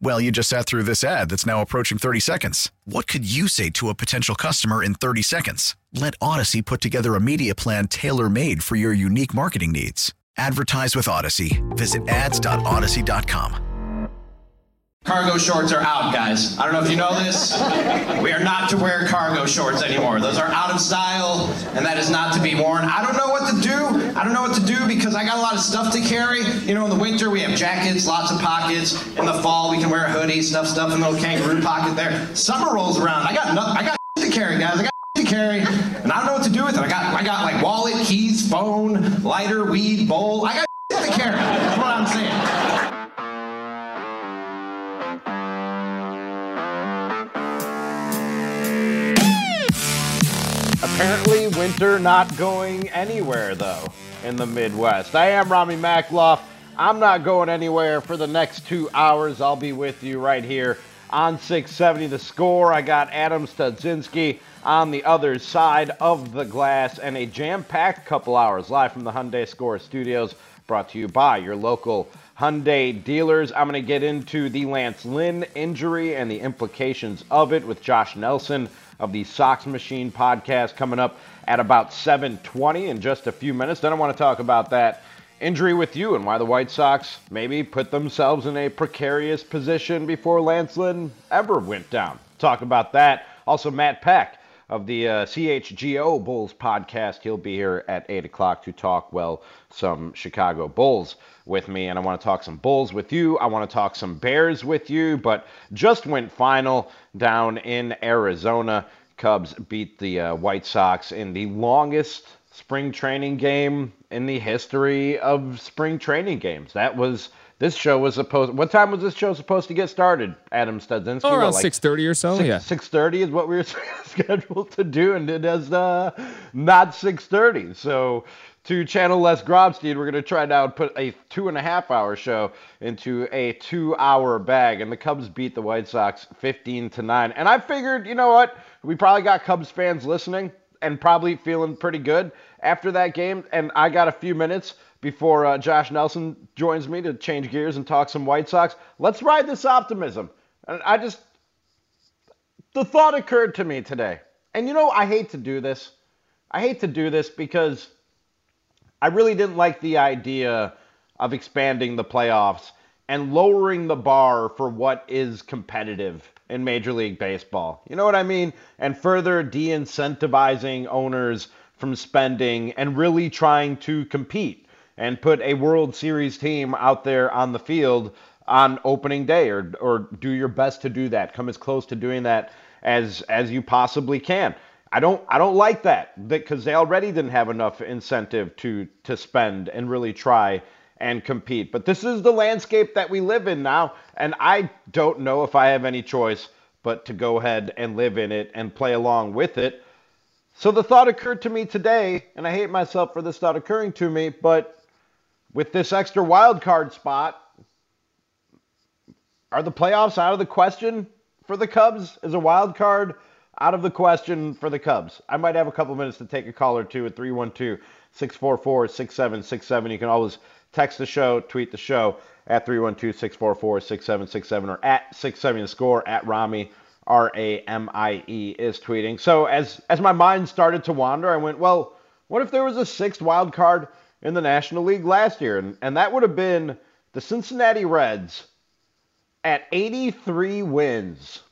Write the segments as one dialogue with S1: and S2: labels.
S1: Well, you just sat through this ad that's now approaching 30 seconds. What could you say to a potential customer in 30 seconds? Let Audacy put together a media plan tailor made for your unique marketing needs. Advertise with Audacy. Visit ads.audacy.com.
S2: Cargo shorts are out, guys. I don't know if you know this. We are not to wear cargo shorts anymore. Those are out of style, and that is not to be worn. I don't know what to do. I don't know what to do because I got a lot of stuff to carry. You know, in the winter we have jackets, lots of pockets. In the fall we can wear a hoodie, stuff stuff in the little kangaroo pocket there. Summer rolls around. I got nothing. I got to carry, guys. I got to carry, and I don't know what to do with it. I got I got like wallet, keys, phone, lighter, weed, bowl. I got to carry. That's what I'm saying.
S3: Apparently, winter not going anywhere, though, in the Midwest. I am Rami Makloff. I'm not going anywhere for the next two hours. I'll be with you right here on 670 The Score. I got Adam Studzinski on the other side of the glass and a jam packed couple hours live from the Hyundai Score Studios, brought to you by your local Hyundai dealers. I'm going to get into the Lance Lynn injury and the implications of it with Josh Nelson of the Sox Machine podcast coming up at about 7:20 in just a few minutes. Then I want to talk about that injury with you and why the White Sox maybe put themselves in a precarious position before Lance Lynn ever went down. Talk about that. Also, Matt Peck of the uh, CHGO Bulls podcast. He'll be here at 8 o'clock to talk, well, some Chicago Bulls with me. And I want to talk some Bulls with you. I want to talk some Bears with you, but just went final down in Arizona. Cubs beat the uh, White Sox in the longest spring training game in the history of spring training games. That was this show was supposed. What time was this show supposed to get started? Adam Studzinski.
S4: Oh, around like six thirty or so. 6, yeah,
S3: six thirty is what we were scheduled to do, and it is uh, not six thirty. So to channel Les Grobstein, we're going to try now and put a two and a half hour show into a two hour bag. And the Cubs beat the White Sox 15 to 9. And I figured, you know what? We probably got Cubs fans listening and probably feeling pretty good after that game. And I got a few minutes before uh, Josh Nelson joins me to change gears and talk some White Sox. Let's ride this optimism. And I just, the thought occurred to me today. And you know, I hate to do this. I hate to do this because I really didn't like the idea of expanding the playoffs and lowering the bar for what is competitive in Major League Baseball. You know what I mean? And further de incentivizing owners from spending and really trying to compete and put a World Series team out there on the field on opening day or, or do your best to do that. Come as close to doing that as as you possibly can. I don't I don't like that because they already didn't have enough incentive to to spend and really try and compete. But this is the landscape that we live in now, and I don't know if I have any choice but to go ahead and live in it and play along with it. So the thought occurred to me today, and I hate myself for this thought occurring to me, but with this extra wild card spot, are the playoffs out of the question for the Cubs? Is a wild card out of the question for the Cubs. I might have a couple minutes to take a call or two at 312 644 6767. You can always text the show, tweet the show at 312 644 6767 or at 670 the score at Rami. R A M I E is tweeting. So as as my mind started to wander, I went, well, what if there was a sixth wild card in the National League last year? And, and that would have been the Cincinnati Reds at 83 wins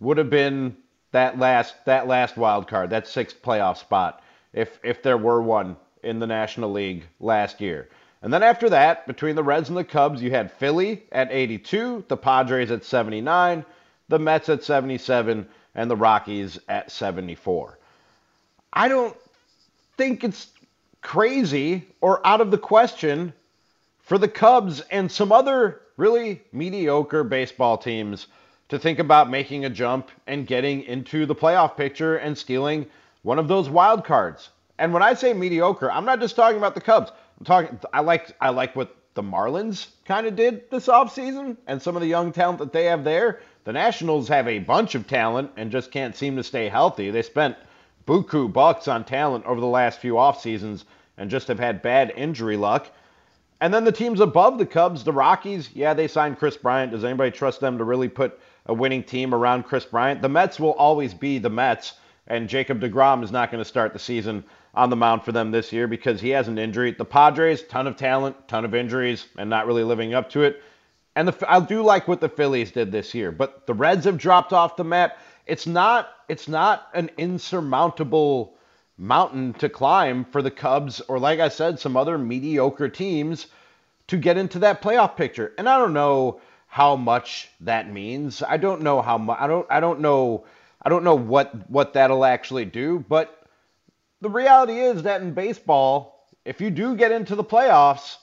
S3: would have been that last that last wild card, that sixth playoff spot, if if there were one in the National League last year. And then after that, between the Reds and the Cubs, you had Philly at 82, the Padres at 79, the Mets at 77, and the Rockies at 74. I don't think it's crazy or out of the question for the Cubs and some other really mediocre baseball teams to think about making a jump and getting into the playoff picture and stealing one of those wild cards. And when I say mediocre, I'm not just talking about the Cubs. I'm talking I like I like what the Marlins kind of did this offseason and some of the young talent that they have there. The Nationals have a bunch of talent and just can't seem to stay healthy. They spent buku bucks on talent over the last few off seasons and just have had bad injury luck. And then the teams above the Cubs, the Rockies, yeah, they signed Kris Bryant. Does anybody trust them to really put a winning team around Kris Bryant? The Mets will always be the Mets, and Jacob DeGrom is not going to start the season on the mound for them this year because he has an injury. The Padres, ton of talent, ton of injuries, and not really living up to it. And the, I do like what the Phillies did this year, but the Reds have dropped off the map. It's not it's not an insurmountable mountain to climb for the Cubs or, like I said, some other mediocre teams to get into that playoff picture. And I don't know how much that means. I don't know how much. I don't. I don't know. I don't know what what that'll actually do. But the reality is that in baseball, if you do get into the playoffs,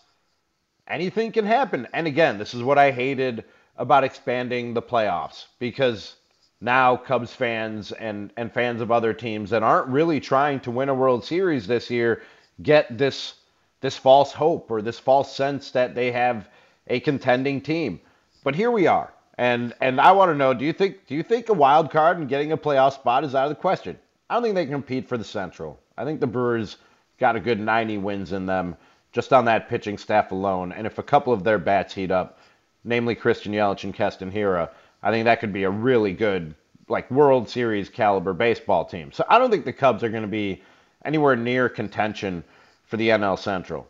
S3: anything can happen. And again, this is what I hated about expanding the playoffs because now Cubs fans and, and fans of other teams that aren't really trying to win a World Series this year get this this false hope or this false sense that they have a contending team. But here we are. And and I want to know, do you think do you think a wild card and getting a playoff spot is out of the question? I don't think they can compete for the Central. I think the Brewers got a good 90 wins in them just on that pitching staff alone. And if a couple of their bats heat up, namely Christian Yelich and Keston Hiura, I think that could be a really good, like World Series caliber baseball team. So I don't think the Cubs are going to be anywhere near contention for the NL Central.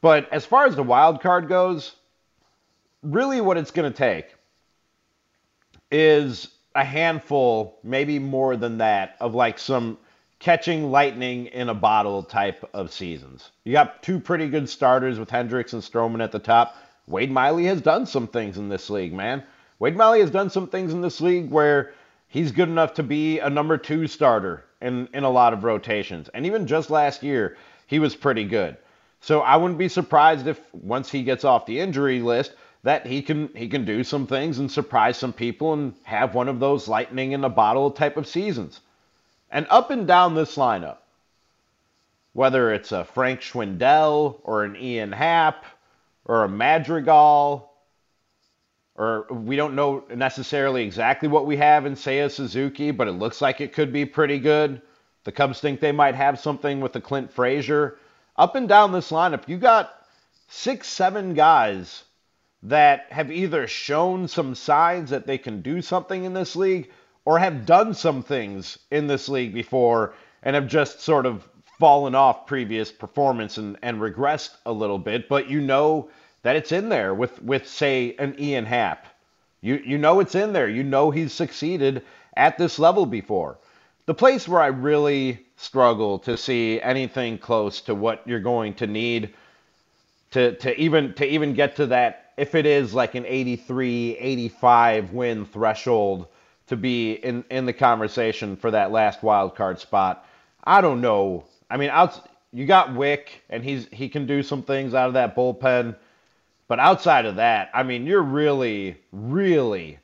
S3: But as far as the wild card goes, really what it's going to take is a handful, maybe more than that, of like some catching lightning in a bottle type of seasons. You got two pretty good starters with Hendricks and Stroman at the top. Wade Miley has done some things in this league, man. Wade Miley has done some things in this league where he's good enough to be a number two starter in, in a lot of rotations. And even just last year, he was pretty good. So I wouldn't be surprised if once he gets off the injury list, that he can he can do some things and surprise some people and have one of those lightning in a bottle type of seasons. And up and down this lineup, whether it's a Frank Schwindel or an Ian Happ or a Madrigal or we don't know necessarily exactly what we have in Seiya Suzuki, but it looks like it could be pretty good. The Cubs think they might have something with the Clint Frazier. Up and down this lineup, you got six, seven guys that have either shown some signs that they can do something in this league or have done some things in this league before and have just sort of fallen off previous performance and, and regressed a little bit. But you know that it's in there with with say an Ian Happ. You you know it's in there. You know he's succeeded at this level before. The place where I really struggle to see anything close to what you're going to need to to even to even get to that if it is like an 83 85 win threshold to be in in the conversation for that last wild card spot. I don't know. I mean, out you got Wick and he's he can do some things out of that bullpen. But outside of that, I mean, you're really, really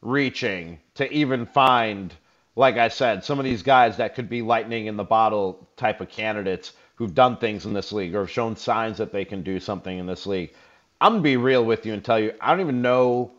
S3: reaching to even find, like I said, some of these guys that could be lightning in the bottle type of candidates who've done things in this league or have shown signs that they can do something in this league. I'm gonna be real with you and tell you, I don't even know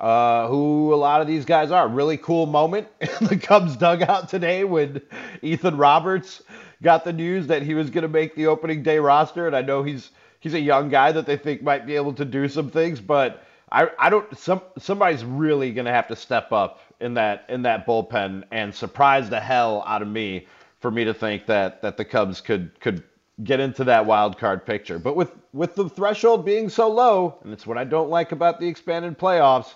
S3: uh, who a lot of these guys are. Really cool moment in the Cubs dugout today when Ethan Roberts got the news that he was to make the opening day roster, and I know he's he's a young guy that they think might be able to do some things, but I, I don't some somebody's really gonna have to step up in that in that bullpen and surprise the hell out of me for me to think that that the Cubs could could get into that wild card picture. But with with the threshold being so low, and it's what I don't like about the expanded playoffs,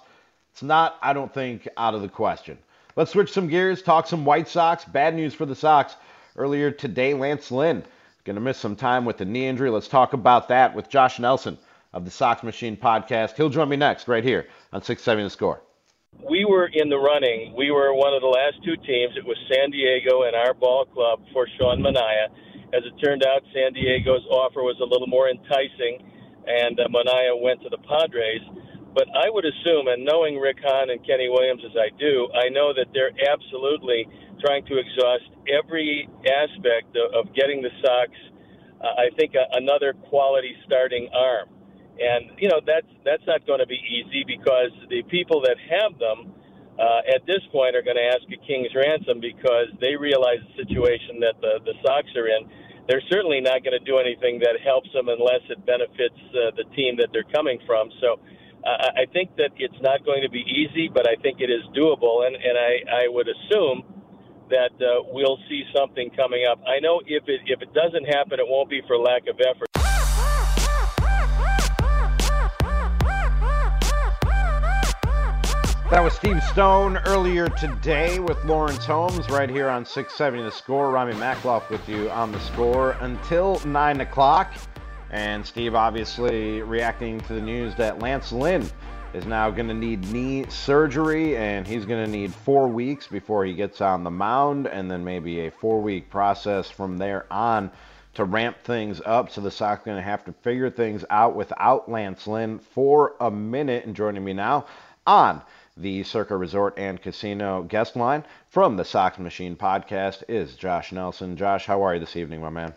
S3: it's not I don't think out of the question. Let's switch some gears, talk some White Sox. Bad news for the Sox. Earlier today, Lance Lynn going to miss some time with the knee injury. Let's talk about that with Josh Nelson of the Sox Machine podcast. He'll join me next right here on 670 The Score.
S5: We were in the running. We were one of the last two teams. It was San Diego and our ball club for Sean Manaea. As it turned out, San Diego's offer was a little more enticing, and uh, Manaea went to the Padres. But I would assume, and knowing Rick Hahn and Kenny Williams as I do, I know that they're absolutely trying to exhaust every aspect of, of getting the Sox, uh, I think, a, another quality starting arm. And you know that's that's not going to be easy because the people that have them uh, at this point are going to ask a king's ransom because they realize the situation that the the Sox are in. They're certainly not going to do anything that helps them unless it benefits uh, the team that they're coming from. So. Uh, I think that it's not going to be easy, but I think it is doable, and, and I, I would assume that uh, we'll see something coming up. I know if it if it doesn't happen, it won't be for lack of effort.
S3: That was Steve Stone earlier today with Lawrence Holmes right here on 670 The Score. Rami Makloff with you on The Score until 9 o'clock. And Steve obviously reacting to the news that Lance Lynn is now going to need knee surgery and he's going to need four weeks before he gets on the mound and then maybe a four week process from there on to ramp things up. So the Sox are going to have to figure things out without Lance Lynn for a minute. And joining me now on the Circa Resort and Casino guest line from the Sox Machine podcast is Josh Nelson. Josh, how are you this evening, my man?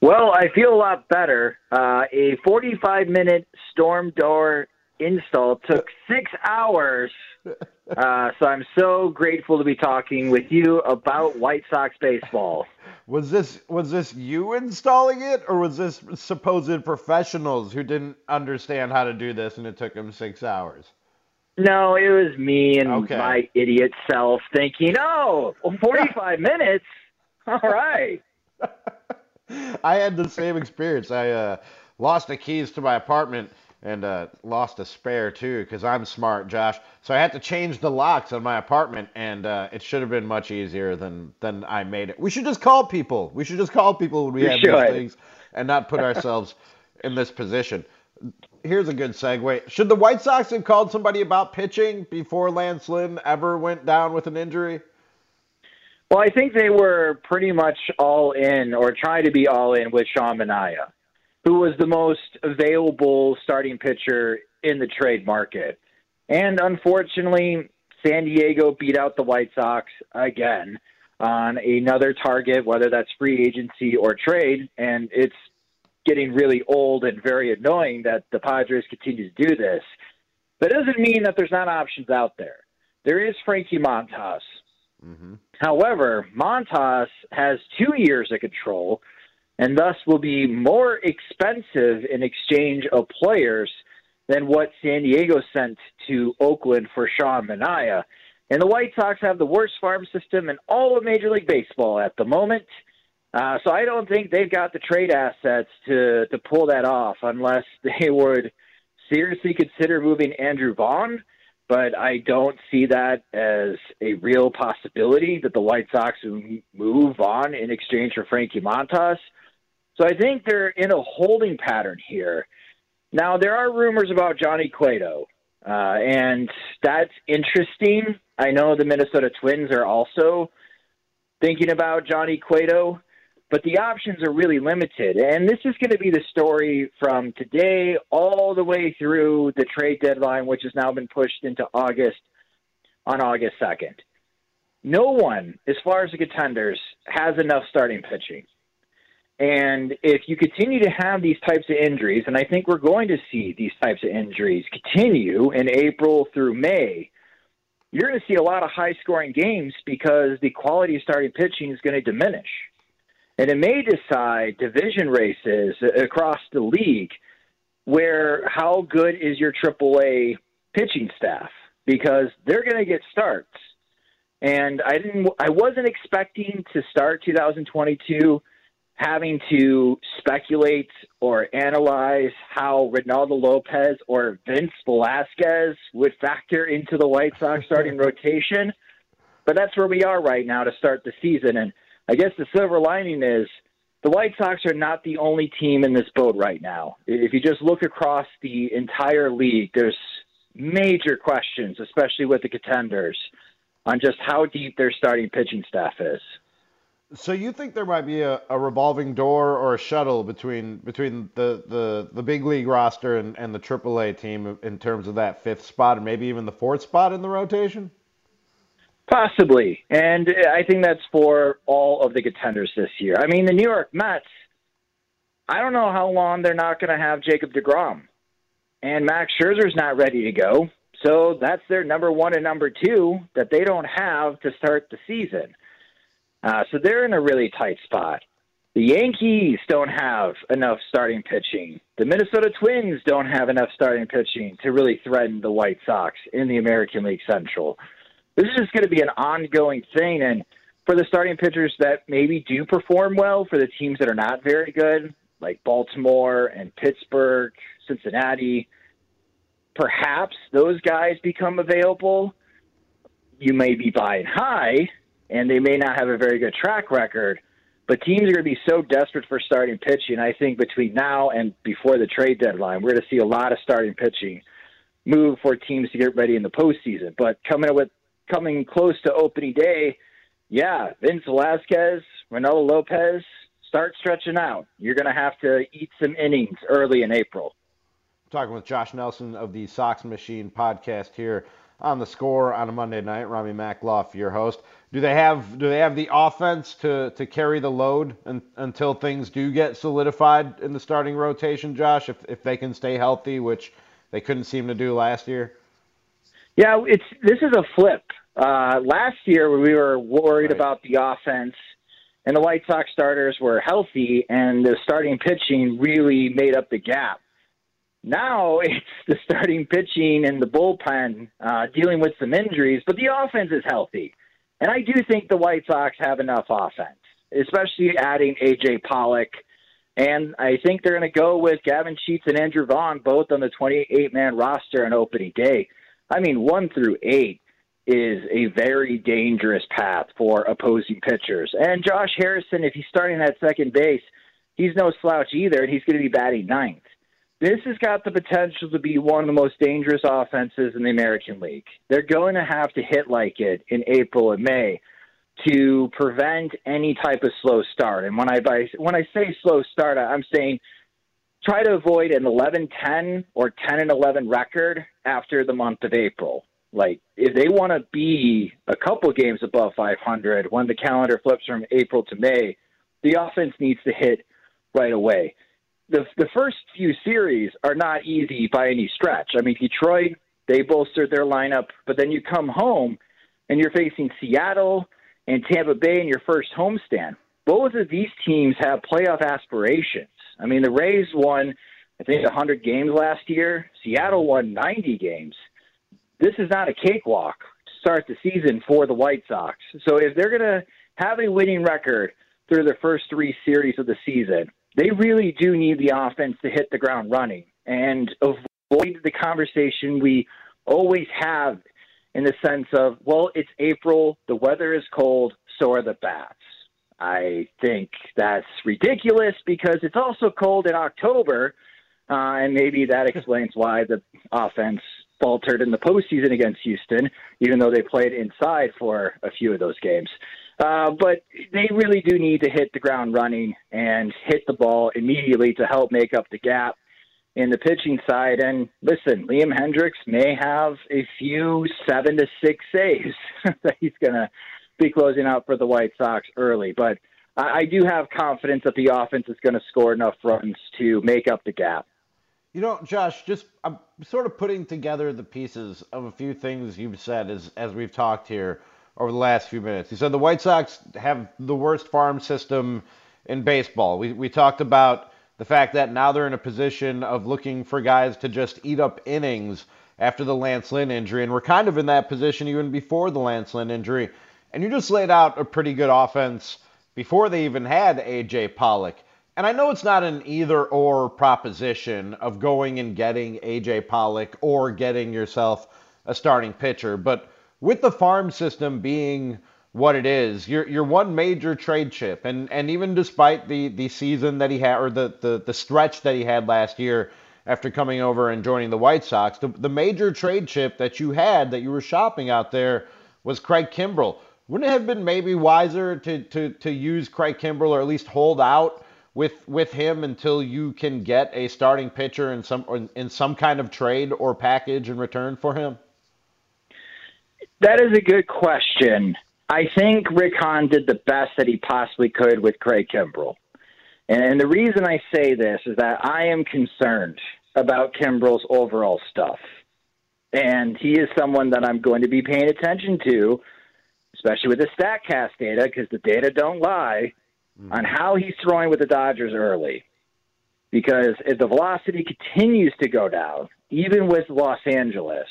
S6: Well, I feel a lot better. Uh, a 45 minute storm door install took six hours. Uh, so I'm so grateful to be talking with you about White Sox baseball.
S3: Was this was this you installing it, or was this supposed professionals who didn't understand how to do this and it took them six hours?
S6: No, it was me and
S3: Okay.
S6: my idiot self thinking, oh, 45 minutes? All right.
S3: I had the same experience. I uh, lost the keys to my apartment and uh, lost a spare too because I'm smart, Josh. So I had to change the locks on my apartment, and uh, it should have been much easier than than I made it. We should just call people. We should just call people when we,
S6: We
S3: have
S6: should.
S3: these things and not put ourselves in this position. Here's a good segue. Should the White Sox have called somebody about pitching before Lance Lynn ever went down with an injury?
S6: Well, I think they were pretty much all in or trying to be all in with Sean Manaea, who was the most available starting pitcher in the trade market. And unfortunately, San Diego beat out the White Sox again on another target, whether that's free agency or trade. And it's getting really old and very annoying that the Padres continue to do this. That doesn't mean that there's not options out there. There is Frankie Montas. Mm-hmm. However, Montas has two years of control and thus will be more expensive in exchange of players than what San Diego sent to Oakland for Sean Manaea. And the White Sox have the worst farm system in all of Major League Baseball at the moment. Uh, so I don't think they've got the trade assets to to pull that off unless they would seriously consider moving Andrew Vaughn. But I don't see that as a real possibility that the White Sox move Vaughn in exchange for Frankie Montas. So I think they're in a holding pattern here. Now there are rumors about Johnny Cueto, uh, and that's interesting. I know the Minnesota Twins are also thinking about Johnny Cueto, but the options are really limited. And this is going to be the story from today all the way through the trade deadline, which has now been pushed into August on August 2nd. No one, as far as the contenders, has enough starting pitching. And if you continue to have these types of injuries, and I think we're going to see these types of injuries continue in April through May, you're going to see a lot of high scoring games because the quality of starting pitching is going to diminish. And it may decide division races across the league where how good is your AAA pitching staff because they're going to get starts. And I didn't I wasn't expecting to start 2022 having to speculate or analyze how Reynaldo Lopez or Vince Velasquez would factor into the White Sox starting rotation. But that's where we are right now to start the season. And I guess the silver lining is the White Sox are not the only team in this boat right now. If you just look across the entire league, there's major questions, especially with the contenders, on just how deep their starting pitching staff is.
S3: So you think there might be a, a revolving door or a shuttle between between the, the, the big league roster and, and the AAA team in terms of that fifth spot and maybe even the fourth spot in the rotation?
S6: Possibly. And I think that's for all of the contenders this year. I mean, the New York Mets, I don't know how long they're not going to have Jacob DeGrom. And Max Scherzer's not ready to go. So that's their number one and number two that they don't have to start the season. Uh, so they're in a really tight spot. The Yankees don't have enough starting pitching. The Minnesota Twins don't have enough starting pitching to really threaten the White Sox in the American League Central this is just going to be an ongoing thing. And for the starting pitchers that maybe do perform well, for the teams that are not very good, like Baltimore and Pittsburgh, Cincinnati, perhaps those guys become available. You may be buying high, and they may not have a very good track record. But teams are going to be so desperate for starting pitching. I think between now and before the trade deadline, we're going to see a lot of starting pitching move for teams to get ready in the postseason. But coming with coming close to opening day, yeah, Vince Velasquez, Reynaldo Lopez, start stretching out. You're going to have to eat some innings early in April.
S3: talking with Josh Nelson of the Sox Machine podcast here on the score on a Monday night. Rami Makloff, your host. Do they have do they have the offense to, to carry the load and, until things do get solidified in the starting rotation, Josh? If if they can stay healthy, which they couldn't seem to do last year.
S6: Yeah, it's this is a flip. Uh, last year, we were worried right. about the offense, and the White Sox starters were healthy, and the starting pitching really made up the gap. Now it's the starting pitching and the bullpen uh, dealing with some injuries, but the offense is healthy. And I do think the White Sox have enough offense, especially adding A.J. Pollock. And I think they're going to go with Gavin Sheets and Andrew Vaughn, both on the 28 man roster on opening day. I mean, one through eight is a very dangerous path for opposing pitchers. And Josh Harrison, if he's starting at second base, he's no slouch either, and he's going to be batting ninth. This has got the potential to be one of the most dangerous offenses in the American League. They're going to have to hit like it in April and May to prevent any type of slow start. And when I when I say slow start, I'm saying try to avoid an 11-10 or 10 and 11 record after the month of April. Like if they want to be a couple games above 500 when the calendar flips from April to May, the offense needs to hit right away. The the first few series are not easy by any stretch. I mean, Detroit they bolstered their lineup, but then you come home and you're facing Seattle and Tampa Bay in your first homestand. Both of these teams have playoff aspirations. I mean, the Rays won, I think, 100 games last year. Seattle won 90 games this is not a cakewalk to start the season for the White Sox. So if they're going to have a winning record through the first three series of the season, they really do need the offense to hit the ground running and avoid the conversation we always have in the sense of, well, it's April, the weather is cold, so are the bats. I think that's ridiculous because it's also cold in October, uh, and maybe that explains why the offense faltered in the postseason against Houston, even though they played inside for a few of those games. Uh, but they really do need to hit the ground running and hit the ball immediately to help make up the gap in the pitching side. And listen, Liam Hendriks may have a few seven to six saves that he's going to be closing out for the White Sox early. But I, I do have confidence that the offense is going to score enough runs to make up the gap.
S3: You know, Josh, just I'm sort of putting together the pieces of a few things you've said as as we've talked here over the last few minutes. He said the White Sox have the worst farm system in baseball. We we talked about the fact that now they're in a position of looking for guys to just eat up innings after the Lance Lynn injury, and we're kind of in that position even before the Lance Lynn injury. And you just laid out a pretty good offense before they even had AJ Pollock. And I know it's not an either or proposition of going and getting AJ Pollock or getting yourself a starting pitcher, but with the farm system being what it is. You're you're one major trade chip, and and even despite the the season that he had or the the, the stretch that he had last year after coming over and joining the White Sox, the, the major trade chip that you had that you were shopping out there was Craig Kimbrel. Wouldn't it have been maybe wiser to to to use Craig Kimbrel or at least hold out with with him until you can get a starting pitcher in some in some kind of trade or package in return for him?
S6: That is a good question. I think Rick Hahn did the best that he possibly could with Craig Kimbrel. And the reason I say this is that I am concerned about Kimbrel's overall stuff. And he is someone that I'm going to be paying attention to, especially with the StatCast data, because the data don't lie, mm-hmm. on how he's throwing with the Dodgers early. Because if the velocity continues to go down, even with Los Angeles,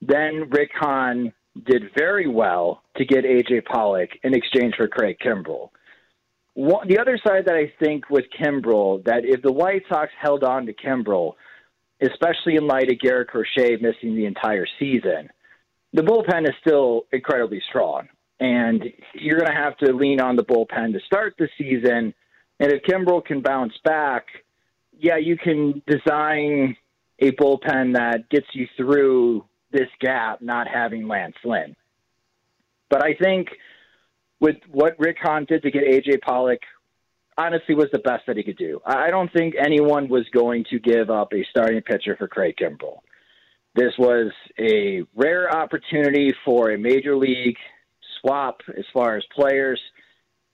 S6: then Rick Hahn did very well to get AJ Pollock in exchange for Craig Kimbrel. One, the other side that I think with Kimbrel, that if the White Sox held on to Kimbrel, especially in light of Garrett Crochet missing the entire season, the bullpen is still incredibly strong. And you're going to have to lean on the bullpen to start the season. And if Kimbrel can bounce back, yeah, you can design a bullpen that gets you through this gap not having Lance Lynn. But I think with what Rick Hahn did to get AJ Pollock, honestly was the best that he could do. I don't think anyone was going to give up a starting pitcher for Craig Kimbrel. This was a rare opportunity for a major league swap as far as players.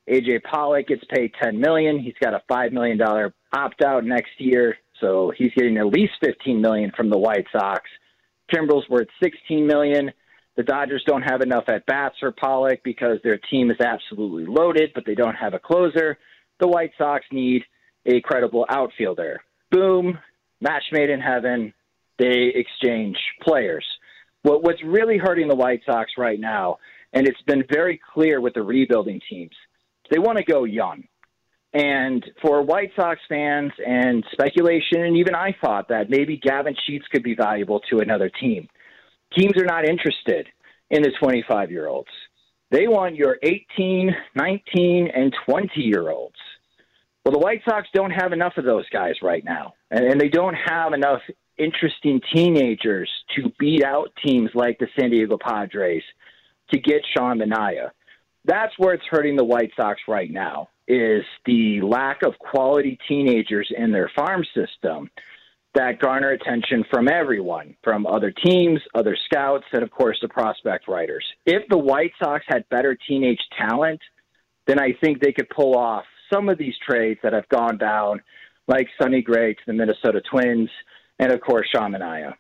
S6: AJ Pollock gets paid ten million. He's got a five million dollar opt out next year, so he's getting at least fifteen million from the White Sox. Kimbrel's worth 16 million. The Dodgers don't have enough at bats for Pollock because their team is absolutely loaded, but they don't have a closer. The White Sox need a credible outfielder. Boom, match made in heaven. They exchange players. What, what's really hurting the White Sox right now, and it's been very clear with the rebuilding teams, they want to go young. And for White Sox fans and speculation, and even I thought that maybe Gavin Sheets could be valuable to another team. Teams are not interested in the 25 year olds. They want your 18, 19, and 20 year olds. Well, the White Sox don't have enough of those guys right now, and they don't have enough interesting teenagers to beat out teams like the San Diego Padres to get Sean Manaea. That's where it's hurting the White Sox right now is the lack of quality teenagers in their farm system that garner attention from everyone, from other teams, other scouts, and of course the prospect writers. If the White Sox had better teenage talent, then I think they could pull off some of these trades that have gone down, like Sonny Gray to the Minnesota Twins, and of course Sean Manaea.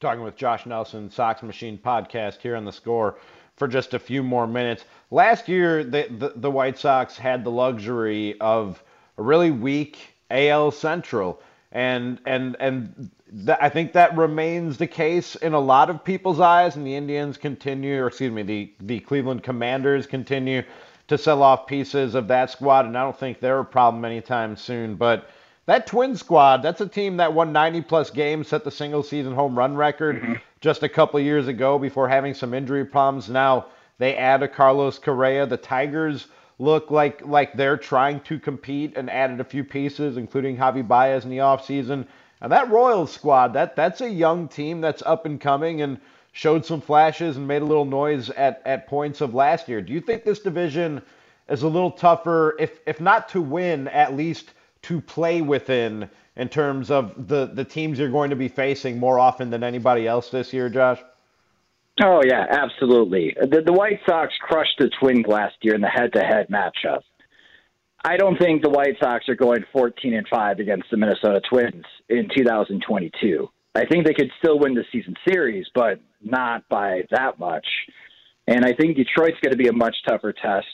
S3: Talking with Josh Nelson, Sox Machine podcast here on the score for just a few more minutes. Last year, the, the, the White Sox had the luxury of a really weak AL Central, and and and th- I think that remains the case in a lot of people's eyes. And the Indians continue, or excuse me, the the Cleveland Commanders continue to sell off pieces of that squad, and I don't think they're a problem anytime soon. But that twin squad, that's a team that won 90 plus games, set the single season home run record mm-hmm. Just a couple years ago before having some injury problems. Now they add a Carlos Correa. The Tigers look like like they're trying to compete and added a few pieces, including Javy Baez in the offseason. And that Royals squad, that that's a young team that's up and coming and showed some flashes and made a little noise at, at points of last year. Do you think this division is a little tougher, if if not to win, at least to play within in terms of the, the teams you're going to be facing more often than anybody else this year, Josh?
S6: Oh yeah, absolutely. The, the White Sox crushed the Twins last year in the head-to-head matchup. I don't think the White Sox are going 14 and 5 against the Minnesota Twins in 2022. I think they could still win the season series, but not by that much. And I think Detroit's going to be a much tougher test.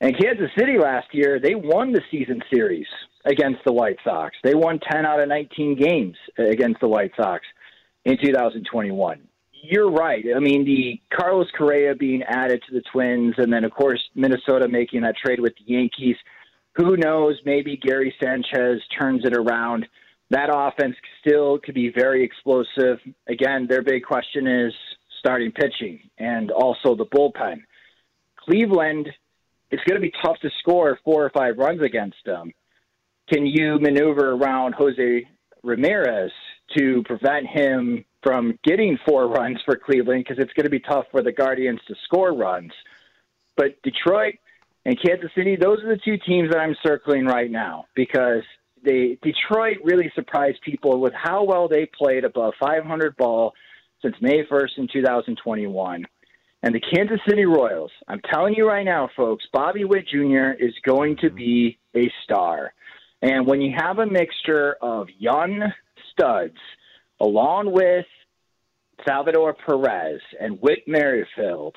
S6: And Kansas City last year, they won the season series against the White Sox. They won 10 out of 19 games against the White Sox in 2021. You're right. I mean, the Carlos Correa being added to the Twins, and then, of course, Minnesota making that trade with the Yankees. Who knows? Maybe Gary Sanchez turns it around. That offense still could be very explosive. Again, their big question is starting pitching and also the bullpen. Cleveland, it's going to be tough to score four or five runs against them. Can you maneuver around Jose Ramirez to prevent him from getting four runs for Cleveland because it's going to be tough for the Guardians to score runs. But Detroit and Kansas City, those are the two teams that I'm circling right now because they Detroit really surprised people with how well they played above 500 ball since May 1st in 2021. And the Kansas City Royals, I'm telling you right now, folks, Bobby Witt Jr. is going to be a star. And when you have a mixture of young studs along with Salvador Perez and Whit Merrifield,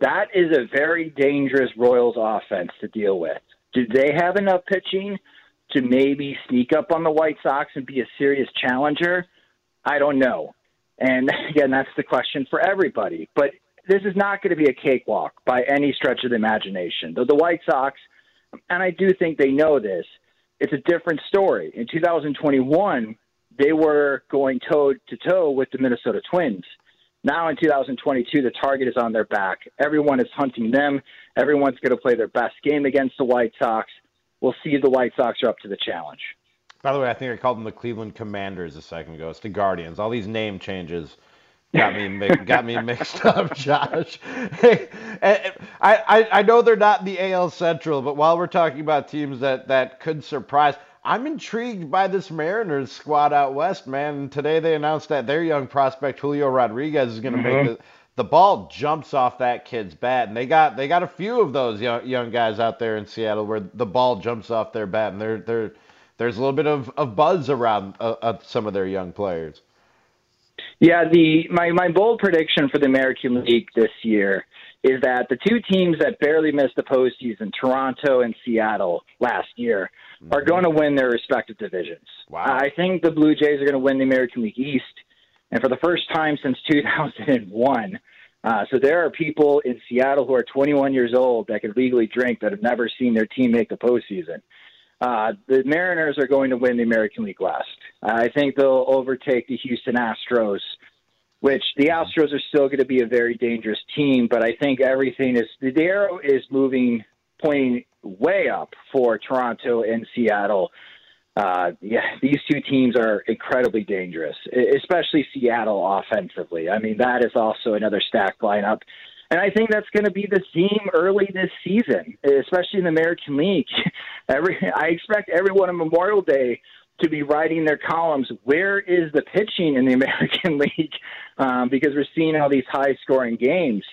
S6: that is a very dangerous Royals offense to deal with. Do they have enough pitching to maybe sneak up on the White Sox and be a serious challenger? I don't know. And again, that's the question for everybody. But this is not going to be a cakewalk by any stretch of the imagination. Though the White Sox, and I do think they know this, it's a different story. In 2021, they were going toe to toe with the Minnesota Twins. Now in 2022, the target is on their back. Everyone is hunting them. Everyone's going to play their best game against the White Sox. We'll see if the White Sox are up to the challenge.
S3: By the way, I think I called them the Cleveland Commanders a second ago. It's the Guardians. All these name changes got me got me mixed up, Josh. Hey, I, I I know they're not in the AL Central, but while we're talking about teams that that could surprise, I'm intrigued by this Mariners squad out west, man. Today they announced that their young prospect Julio Rodriguez is going to mm-hmm. make the the ball jumps off that kid's bat, and they got they got a few of those young young guys out there in Seattle where the ball jumps off their bat, and they're they're there's a little bit of, of buzz around uh, uh, some of their young players.
S6: Yeah, the my my bold prediction for the American League this year is that the two teams that barely missed the postseason, Toronto and Seattle, last year, mm-hmm. are going to win their respective divisions. Wow. I think the Blue Jays are going to win the American League East, and for the first time since 2001. Uh, so there are people in Seattle who are 21 years old that can legally drink that have never seen their team make the postseason. Uh, the Mariners are going to win the American League West. I think they'll overtake the Houston Astros, which the Astros are still going to be a very dangerous team, but I think everything is the arrow is moving, pointing way up for Toronto and Seattle. Uh, yeah, these two teams are incredibly dangerous, especially Seattle offensively. I mean, that is also another stacked lineup. And I think that's going to be the theme early this season, especially in the American League. Every I expect everyone on Memorial Day to be writing their columns. Where is the pitching in the American League? Um, because we're seeing all these high-scoring games.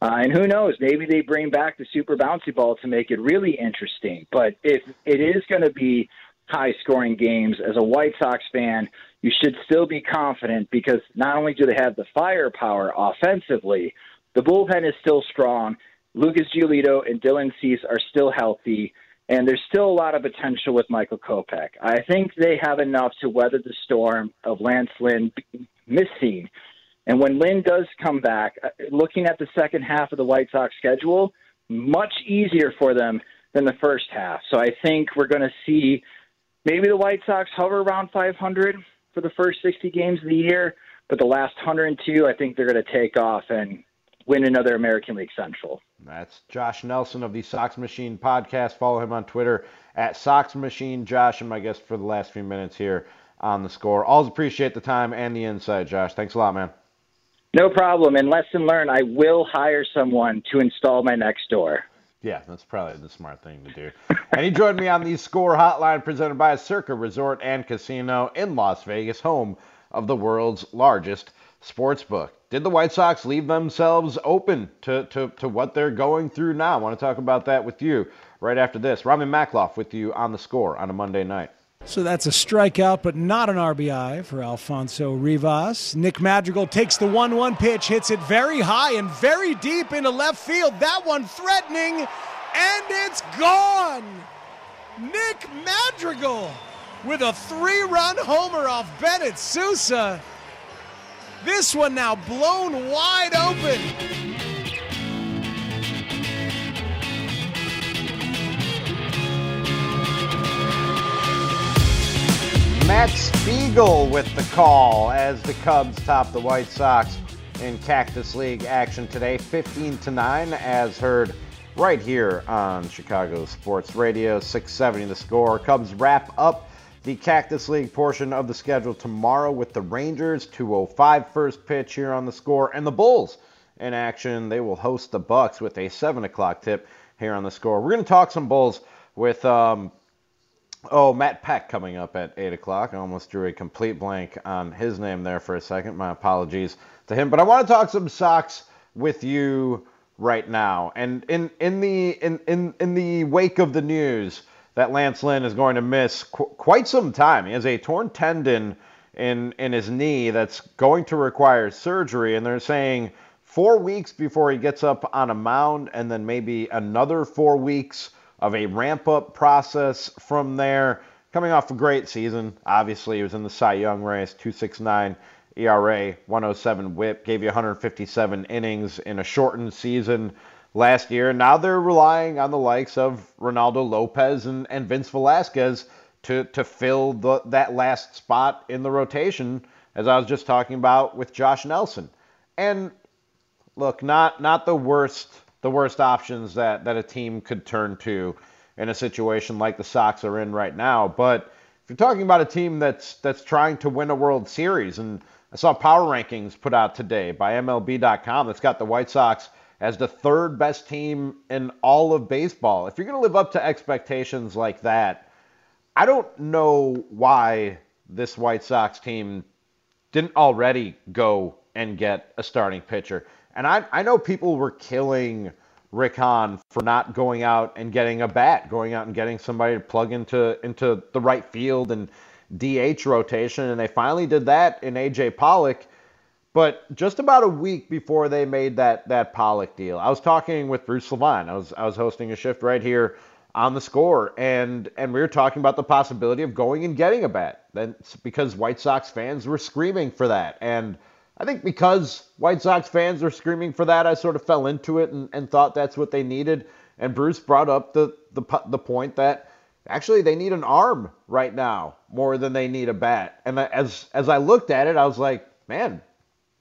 S6: Uh, and who knows? Maybe they bring back the super bouncy ball to make it really interesting. But if it is going to be high scoring games, as a White Sox fan, you should still be confident because not only do they have the firepower offensively, the bullpen is still strong. Lucas Giolito and Dylan Cease are still healthy, and there's still a lot of potential with Michael Kopech. I think they have enough to weather the storm of Lance Lynn missing. And when Lynn does come back, uh, looking at the second half of the White Sox schedule, much easier for them than the first half. So I think we're going to see maybe the White Sox hover around 500 for the first 60 games of the year, but the last 102, I think they're going to take off and win another American League Central.
S3: That's Josh Nelson of the Sox Machine podcast. Follow him on Twitter at Sox Machine. Josh, and my guest for the last few minutes here on the score. Always appreciate the time and the insight, Josh. Thanks a lot, man.
S6: No problem. And lesson learned, I will hire someone to install my next door.
S3: Yeah, that's probably the smart thing to do. and he joined me on the score hotline presented by Circa Resort and Casino in Las Vegas, home of the world's largest sports book. Did the White Sox leave themselves open to, to, to what they're going through now? I want to talk about that with you right after this. Rami Makloff with you on the score on a Monday night.
S7: So that's a strikeout, but not an RBI for Alfonso Rivas. Nick Madrigal takes the 1 1 pitch, hits it very high and very deep into left field. That one threatening, and it's gone. Nick Madrigal with a three run homer off Bennett Sousa. This one now blown wide open.
S3: Matt Spiegel with the call as the Cubs top the White Sox in Cactus League action today, 15 to 9, as heard right here on Chicago Sports Radio, 670 the score. Cubs wrap up the Cactus League portion of the schedule tomorrow with the Rangers, 205 first pitch here on the score, and the Bulls in action. They will host the Bucks with a 7 o'clock tip here on the score. We're going to talk some Bulls with um, oh Matt Peck coming up at 8 o'clock. I almost drew a complete blank on his name there for a second. My apologies to him. But I want to talk some Sox with you right now. And in, in the in, in, in the wake of the news that Lance Lynn is going to miss qu- quite some time. He has a torn tendon in in his knee that's going to require surgery and they're saying 4 weeks before he gets up on a mound and then maybe another 4 weeks of a ramp up process from there. Coming off a great season, obviously he was in the Cy Young race, 269 ERA, 107 WHIP, gave you 157 innings in a shortened season last year. Now they're relying on the likes of Reynaldo Lopez and, and Vince Velasquez to to fill the, that last spot in the rotation, as I was just talking about with Josh Nelson. And look, not not the worst the worst options that, that a team could turn to in a situation like the Sox are in right now. But if you're talking about a team that's that's trying to win a World Series, and I saw power rankings put out today by MLB.com that's got the White Sox as the third best team in all of baseball. If you're going to live up to expectations like that, I don't know why this White Sox team didn't already go and get a starting pitcher. And I, I know people were killing Rick Hahn for not going out and getting a bat, going out and getting somebody to plug into into the right field and DH rotation, and they finally did that in AJ Pollock. But just about a week before they made that that Pollock deal, I was talking with Bruce Levine. I was I was hosting a shift right here on the score, and and we were talking about the possibility of going and getting a bat. Then because White Sox fans were screaming for that, and I think because White Sox fans were screaming for that, I sort of fell into it and, and thought that's what they needed. And Bruce brought up the, the the point that actually they need an arm right now more than they need a bat. And as as I looked at it, I was like, man,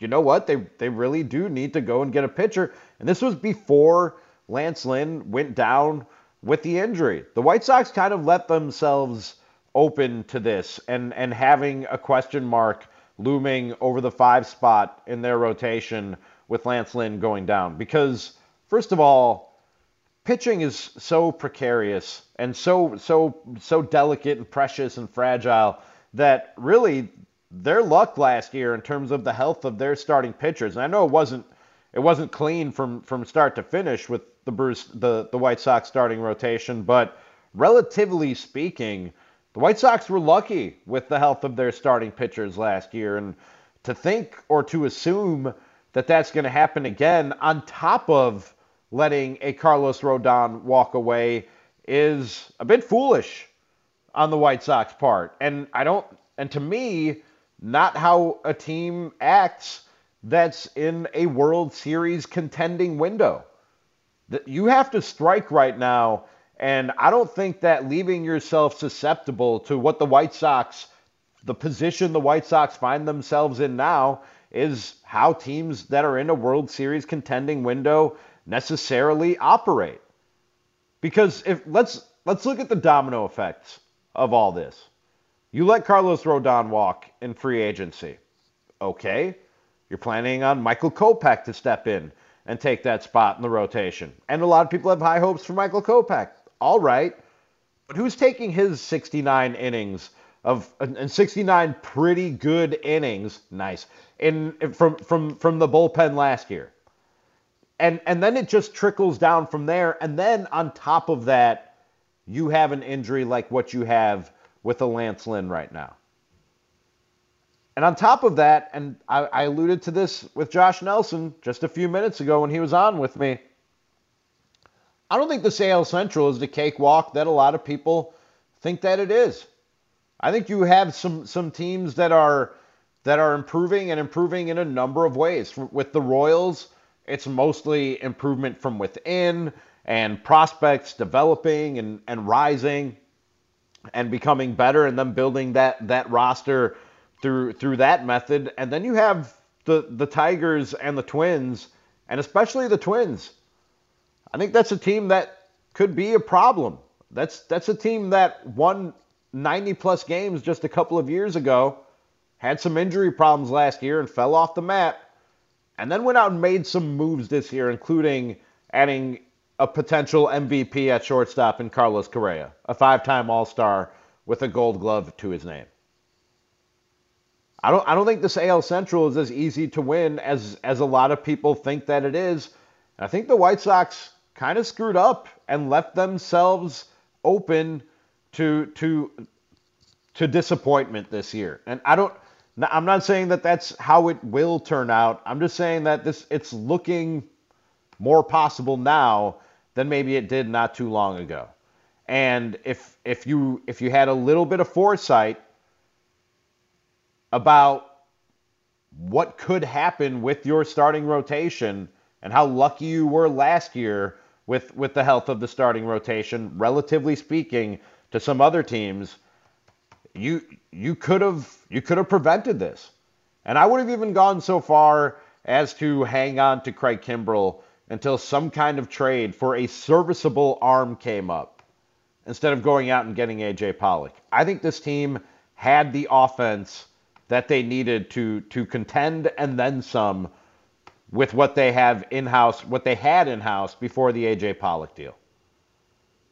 S3: you know what? They they really do need to go and get a pitcher. And this was before Lance Lynn went down with the injury. The White Sox kind of let themselves open to this and and having a question mark looming over the five spot in their rotation with Lance Lynn going down. Because, first of all, pitching is so precarious and so so so delicate and precious and fragile that really their luck last year in terms of the health of their starting pitchers. And I know it wasn't it wasn't clean from from start to finish with the Bruce the the White Sox starting rotation, but relatively speaking, the White Sox were lucky with the health of their starting pitchers last year, and to think or to assume that that's going to happen again on top of letting a Carlos Rodon walk away is a bit foolish on the White Sox part. And I don't and to me, not how a team acts that's in a World Series contending window. That you have to strike right now and I don't think that leaving yourself susceptible to what the White Sox, the position the White Sox find themselves in now, is how teams that are in a World Series contending window necessarily operate. Because if let's let's look at the domino effects of all this. You let Carlos Rodon walk in free agency. Okay. You're planning on Michael Kopech to step in and take that spot in the rotation. And a lot of people have high hopes for Michael Kopech all right. But who's taking his 69 innings of and 69 pretty good innings, nice, in from from from the bullpen last year? And and then it just trickles down from there. And then on top of that, you have an injury like what you have with a Lance Lynn right now. And on top of that, and I, I alluded to this with Josh Nelson just a few minutes ago when he was on with me I don't think the AL Central is the cakewalk that a lot of people think that it is. I think you have some some teams that are that are improving and improving in a number of ways. With the Royals, it's mostly improvement from within and prospects developing and, and rising and becoming better and then building that that roster through through that method. And then you have the the Tigers and the Twins, and especially the Twins. I think that's a team that could be a problem. That's that's a team that won 90 plus games just a couple of years ago, had some injury problems last year and fell off the map, and then went out and made some moves this year, including adding a potential MVP at shortstop in Carlos Correa, a five-time All-Star with a Gold Glove to his name. I don't I don't think this AL Central is as easy to win as as a lot of people think that it is. I think the White Sox kind of screwed up and left themselves open to to to disappointment this year. And I don't I'm not saying that that's how it will turn out. I'm just saying that this it's looking more possible now than maybe it did not too long ago. And if if you if you had a little bit of foresight about what could happen with your starting rotation and how lucky you were last year with with the health of the starting rotation, relatively speaking, to some other teams, you you could have you could have prevented this. And I would have even gone so far as to hang on to Craig Kimbrel until some kind of trade for a serviceable arm came up instead of going out and getting AJ Pollock. I think this team had the offense that they needed to to contend and then some with what they have in-house, what they had in-house before the AJ Pollock deal.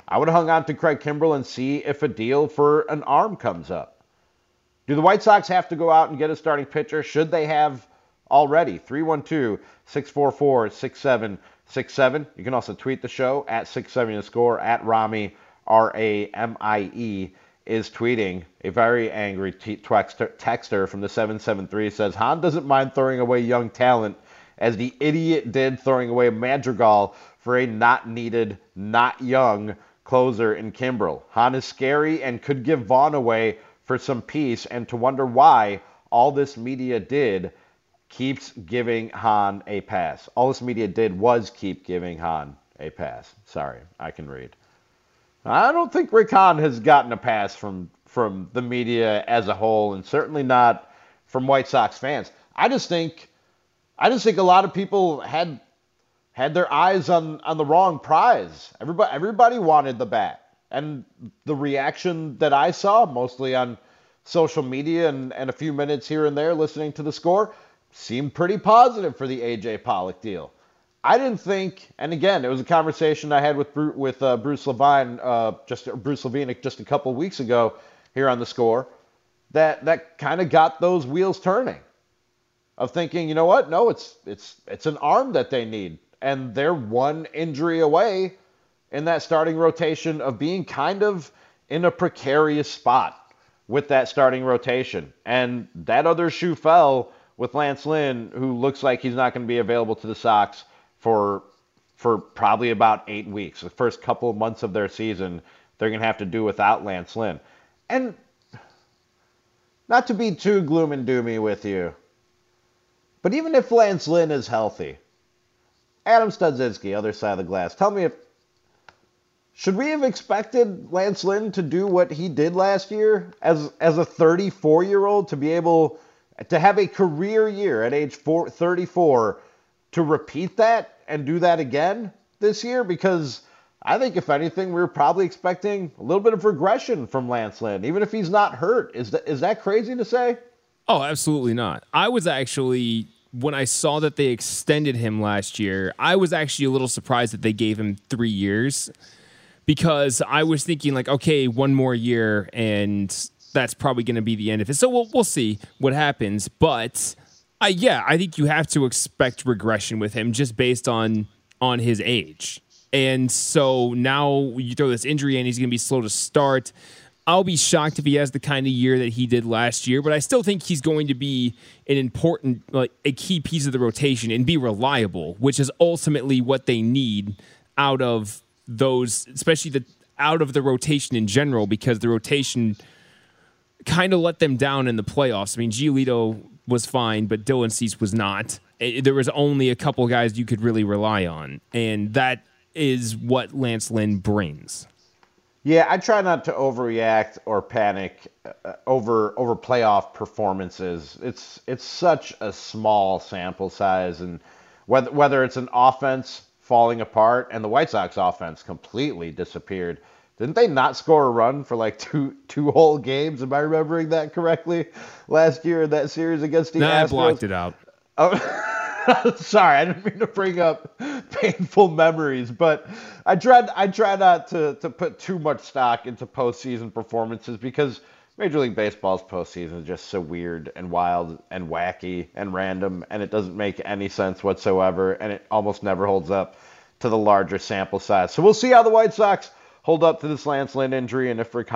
S3: I would have hung on to Craig Kimbrel and see if a deal for an arm comes up. Do the White Sox have to go out and get a starting pitcher? Should they have already? 312 644 6767. You can also tweet the show at 670 the score at Rami, R A M I E, is tweeting. A very angry t- texter, texter from the 773 says Hahn doesn't mind throwing away young talent as the idiot did throwing away Madrigal for a not needed, not young closer in Kimbrel. Hahn is scary and could give Vaughn away for some peace, and to wonder why all this media did keeps giving Hahn a pass. All this media did was keep giving Hahn a pass. Sorry, I can read. I don't think Rick Hahn has gotten a pass from from the media as a whole, and certainly not from White Sox fans. I just think, I just think a lot of people had had their eyes on on the wrong prize. Everybody everybody wanted the bat, and the reaction that I saw mostly on social media and, and a few minutes here and there listening to the score seemed pretty positive for the AJ Pollock deal. I didn't think, and again, it was a conversation I had with with uh, Bruce Levine, uh, just Bruce Levine, just a couple weeks ago here on the score, that that kind of got those wheels turning, of thinking, you know what? No, it's it's it's an arm that they need, and they're one injury away in that starting rotation of being kind of in a precarious spot with that starting rotation, and that other shoe fell with Lance Lynn, who looks like he's not going to be available to the Sox for for probably about eight weeks. The first couple of months of their season, they're going to have to do without Lance Lynn. And not to be too gloom and doomy with you, but even if Lance Lynn is healthy, Adam Studzinski, other side of the glass, tell me if should we have expected Lance Lynn to do what he did last year as as a 34 year old to be able to have a career year at age four, 34 to repeat that and do that again this year because I think if anything, we are probably expecting a little bit of regression from Lance Lynn, even if he's not hurt. Is that is that crazy to say?
S4: Oh, absolutely not. I was actually when I saw that they extended him last year, I was actually a little surprised that they gave him three years because I was thinking like, okay, one more year and that's probably going to be the end of it. So we'll we'll see what happens, but yeah, I think you have to expect regression with him just based on on his age. And so now you throw this injury in, he's going to be slow to start. I'll be shocked if he has the kind of year that he did last year, but I still think he's going to be an important, like a key piece of the rotation and be reliable, which is ultimately what they need out of those, especially the out of the rotation in general, because the rotation kind of let them down in the playoffs. I mean, Giolito was fine, but Dylan Cease was not. It, there was only a couple guys you could really rely on, and that is what Lance Lynn brings.
S3: Yeah, I try not to overreact or panic uh, over over playoff performances. It's it's such a small sample size, and whether whether it's an offense falling apart and the White Sox offense completely disappeared. Didn't they not score a run for like two two whole games? Am I remembering that correctly? Last year in that series against the
S4: nah,
S3: Astros.
S4: I blocked it out.
S3: Oh, sorry, I didn't mean to bring up painful memories, but I try I try not to to put too much stock into postseason performances because Major League Baseball's postseason is just so weird and wild and wacky and random, and it doesn't make any sense whatsoever, and it almost never holds up to the larger sample size. So we'll see how the White Sox hold up to this Lance Lynn injury, and if Rick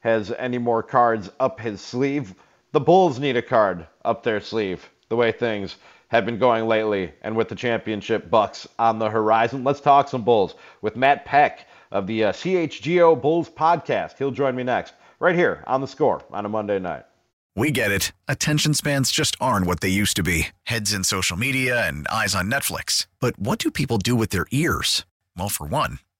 S3: has any more cards up his sleeve. The Bulls need a card up their sleeve, the way things have been going lately, and with the championship Bucks on the horizon. Let's talk some Bulls with Matt Peck of the uh, CHGO Bulls podcast. He'll join me next, right here on the score on a Monday night.
S1: We get it. Attention spans just aren't what they used to be heads in social media and eyes on Netflix. But what do people do with their ears? Well, for one,